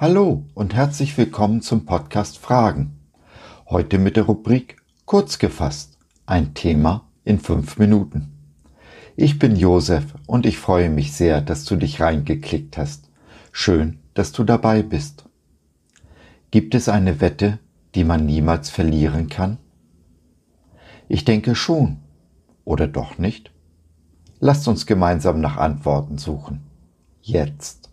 Hallo und herzlich willkommen zum Podcast Fragen. Heute mit der Rubrik Kurz gefasst. Ein Thema in fünf Minuten. Ich bin Josef und ich freue mich sehr, dass du dich reingeklickt hast. Schön, dass du dabei bist. Gibt es eine Wette, die man niemals verlieren kann? Ich denke schon. Oder doch nicht? Lasst uns gemeinsam nach Antworten suchen. Jetzt.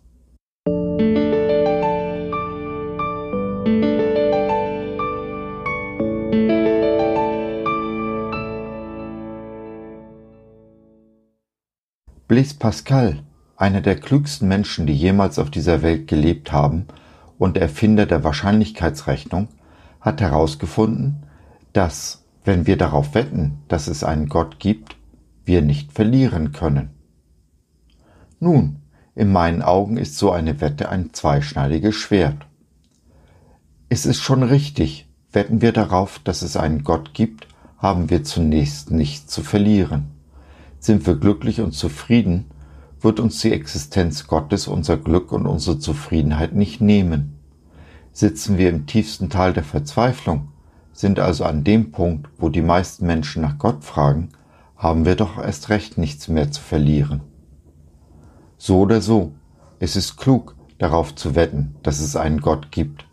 Blaise Pascal, einer der klügsten Menschen, die jemals auf dieser Welt gelebt haben und Erfinder der Wahrscheinlichkeitsrechnung, hat herausgefunden, dass, wenn wir darauf wetten, dass es einen Gott gibt, wir nicht verlieren können. Nun, in meinen Augen ist so eine Wette ein zweischneidiges Schwert. Es ist schon richtig, wetten wir darauf, dass es einen Gott gibt, haben wir zunächst nichts zu verlieren. Sind wir glücklich und zufrieden, wird uns die Existenz Gottes unser Glück und unsere Zufriedenheit nicht nehmen. Sitzen wir im tiefsten Tal der Verzweiflung, sind also an dem Punkt, wo die meisten Menschen nach Gott fragen, haben wir doch erst recht nichts mehr zu verlieren. So oder so, es ist klug, darauf zu wetten, dass es einen Gott gibt,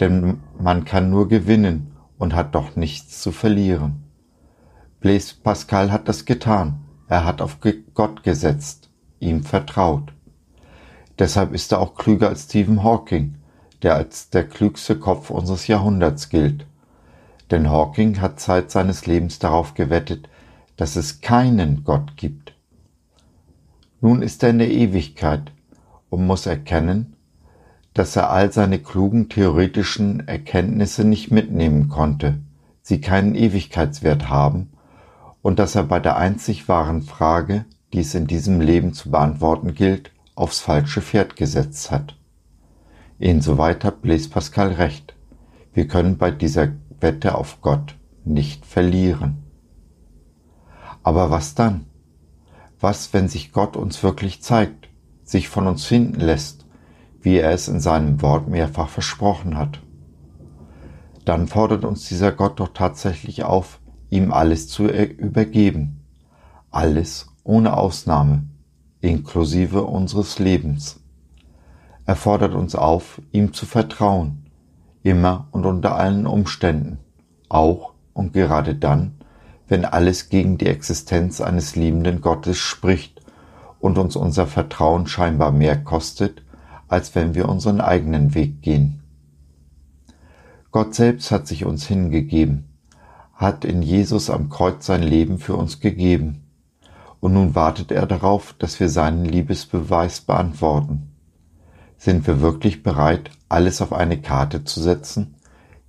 denn man kann nur gewinnen und hat doch nichts zu verlieren. Blaise Pascal hat das getan. Er hat auf Gott gesetzt, ihm vertraut. Deshalb ist er auch klüger als Stephen Hawking, der als der klügste Kopf unseres Jahrhunderts gilt. Denn Hawking hat Zeit seines Lebens darauf gewettet, dass es keinen Gott gibt. Nun ist er in der Ewigkeit und muss erkennen, dass er all seine klugen theoretischen Erkenntnisse nicht mitnehmen konnte, sie keinen Ewigkeitswert haben und dass er bei der einzig wahren Frage, die es in diesem Leben zu beantworten gilt, aufs falsche Pferd gesetzt hat. Insoweit hat Blaise Pascal recht. Wir können bei dieser Wette auf Gott nicht verlieren. Aber was dann? Was, wenn sich Gott uns wirklich zeigt, sich von uns finden lässt, wie er es in seinem Wort mehrfach versprochen hat? Dann fordert uns dieser Gott doch tatsächlich auf, ihm alles zu übergeben. Alles ohne Ausnahme, inklusive unseres Lebens. Er fordert uns auf, ihm zu vertrauen, immer und unter allen Umständen, auch und gerade dann, wenn alles gegen die Existenz eines liebenden Gottes spricht und uns unser Vertrauen scheinbar mehr kostet, als wenn wir unseren eigenen Weg gehen. Gott selbst hat sich uns hingegeben, hat in Jesus am Kreuz sein Leben für uns gegeben. Und nun wartet er darauf, dass wir seinen Liebesbeweis beantworten. Sind wir wirklich bereit, alles auf eine Karte zu setzen,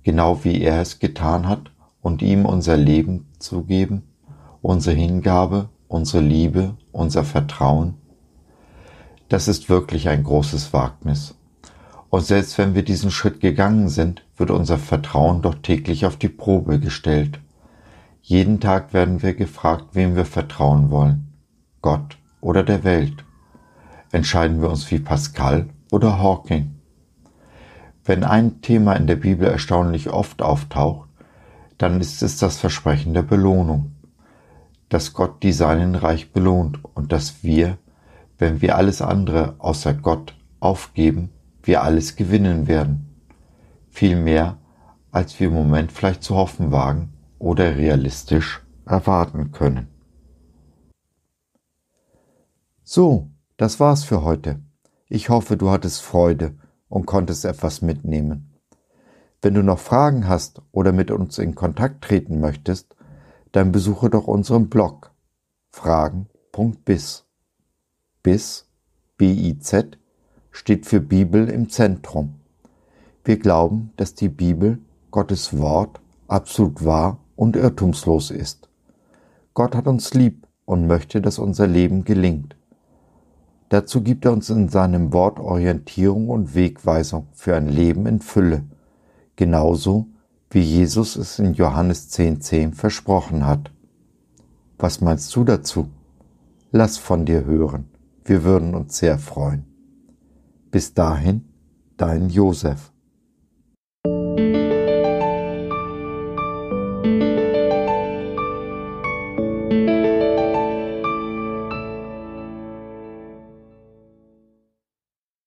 genau wie er es getan hat, und ihm unser Leben zu geben, unsere Hingabe, unsere Liebe, unser Vertrauen? Das ist wirklich ein großes Wagnis. Und selbst wenn wir diesen Schritt gegangen sind, wird unser Vertrauen doch täglich auf die Probe gestellt. Jeden Tag werden wir gefragt, wem wir vertrauen wollen. Gott oder der Welt. Entscheiden wir uns wie Pascal oder Hawking. Wenn ein Thema in der Bibel erstaunlich oft auftaucht, dann ist es das Versprechen der Belohnung, dass Gott die Seinen reich belohnt und dass wir, wenn wir alles andere außer Gott aufgeben, wir alles gewinnen werden. Viel mehr, als wir im Moment vielleicht zu hoffen wagen oder realistisch erwarten können. So, das war's für heute. Ich hoffe, du hattest Freude und konntest etwas mitnehmen. Wenn du noch Fragen hast oder mit uns in Kontakt treten möchtest, dann besuche doch unseren Blog fragen.biz. Biz, B-I-Z, steht für Bibel im Zentrum. Wir glauben, dass die Bibel, Gottes Wort, absolut wahr und irrtumslos ist. Gott hat uns lieb und möchte, dass unser Leben gelingt. Dazu gibt er uns in seinem Wort Orientierung und Wegweisung für ein Leben in Fülle, genauso wie Jesus es in Johannes 10.10 10 versprochen hat. Was meinst du dazu? Lass von dir hören, wir würden uns sehr freuen. Bis dahin, dein Josef.